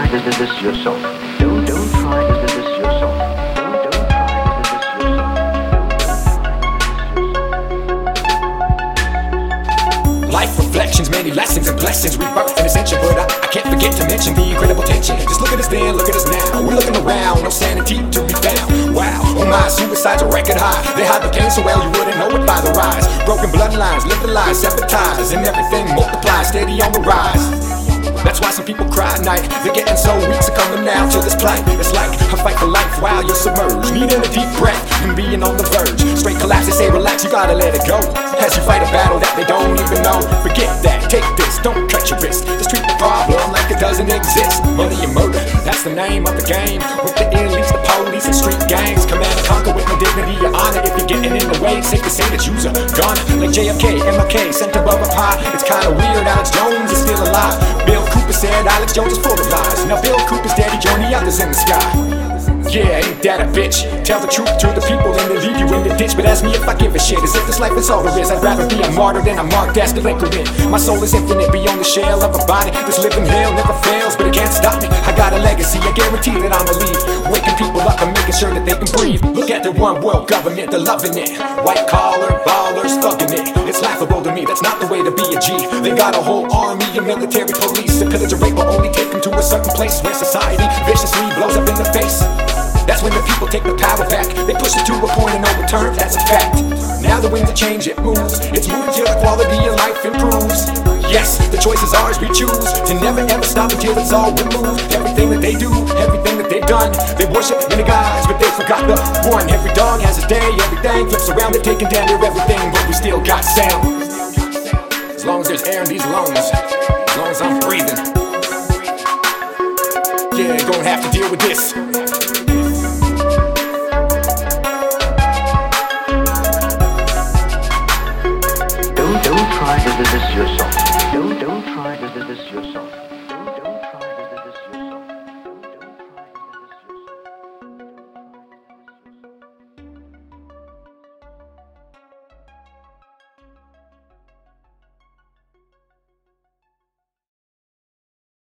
try to resist yourself. Don't don't try to resist yourself. Life reflections, many lessons and blessings, rebirth and ascension. But I, I can't forget to mention the incredible tension. Just look at us then, look at us now. We're looking around, no sanity to be found. Wow, oh my, suicide's a record high. They hide the pain so well you wouldn't know it by the rise. Broken bloodlines, live the lies, ties, and everything multiplies, steady on the rise. Why some people cry at night. They're getting so weak, succumbing now to this plight. It's like a fight for life while you're submerged. Needing a deep breath and being on the verge. Straight collapse, they say relax, you gotta let it go. As you fight a battle that they don't even know. Forget that, take this, don't cut your wrist. Just treat the problem like it doesn't exist. Money and murder, that's the name of the game. With the elites, the police, and street gangs. Command and conquer with no dignity or honor. If you're getting in the way, safe to say that you're a. Like JFK, MLK, sent above a pie. It's kinda weird, Alex Jones said Alex Jones is full of lies. Now Bill Cooper's dead, he joined the others in the sky. Yeah, ain't that a bitch? Tell the truth to the people and they leave you in the ditch. But ask me if I give a shit. As if this life is all there is. I'd rather be a martyr than a marked as delinquent. My soul is infinite beyond the shell of a body. This living hell never fails, but it can't stop me. I got a legacy, I guarantee that I'ma leave. Waking people up and making sure that they can breathe. Look at the one world government, they're loving it. White collar, ballers, thugging it. Way to be a G. They got a whole army of military police. To pillage and rape but only take them to a certain place where society viciously blows up in the face. That's when the people take the power back. They push it to a no return, that's a fact. Now the wind of change, it moves. It's moving till the quality of life improves. Yes, the choice is ours, we choose to never ever stop until it's all removed. Everything that they do, everything that they've done, they worship many gods, but they forgot the one. Every dog has his day, everything flips around, they're taking down their everything, but we still got sound. As long as there's air in these lungs, as long as I'm breathing. Yeah, gonna have to deal with this. Don't don't try to resist yourself. Don't don't try to resist yourself.